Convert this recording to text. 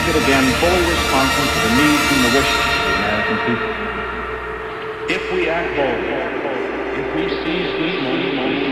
make it again fully responsive to the needs and the wishes of the American people. If we act boldly, if we seize these the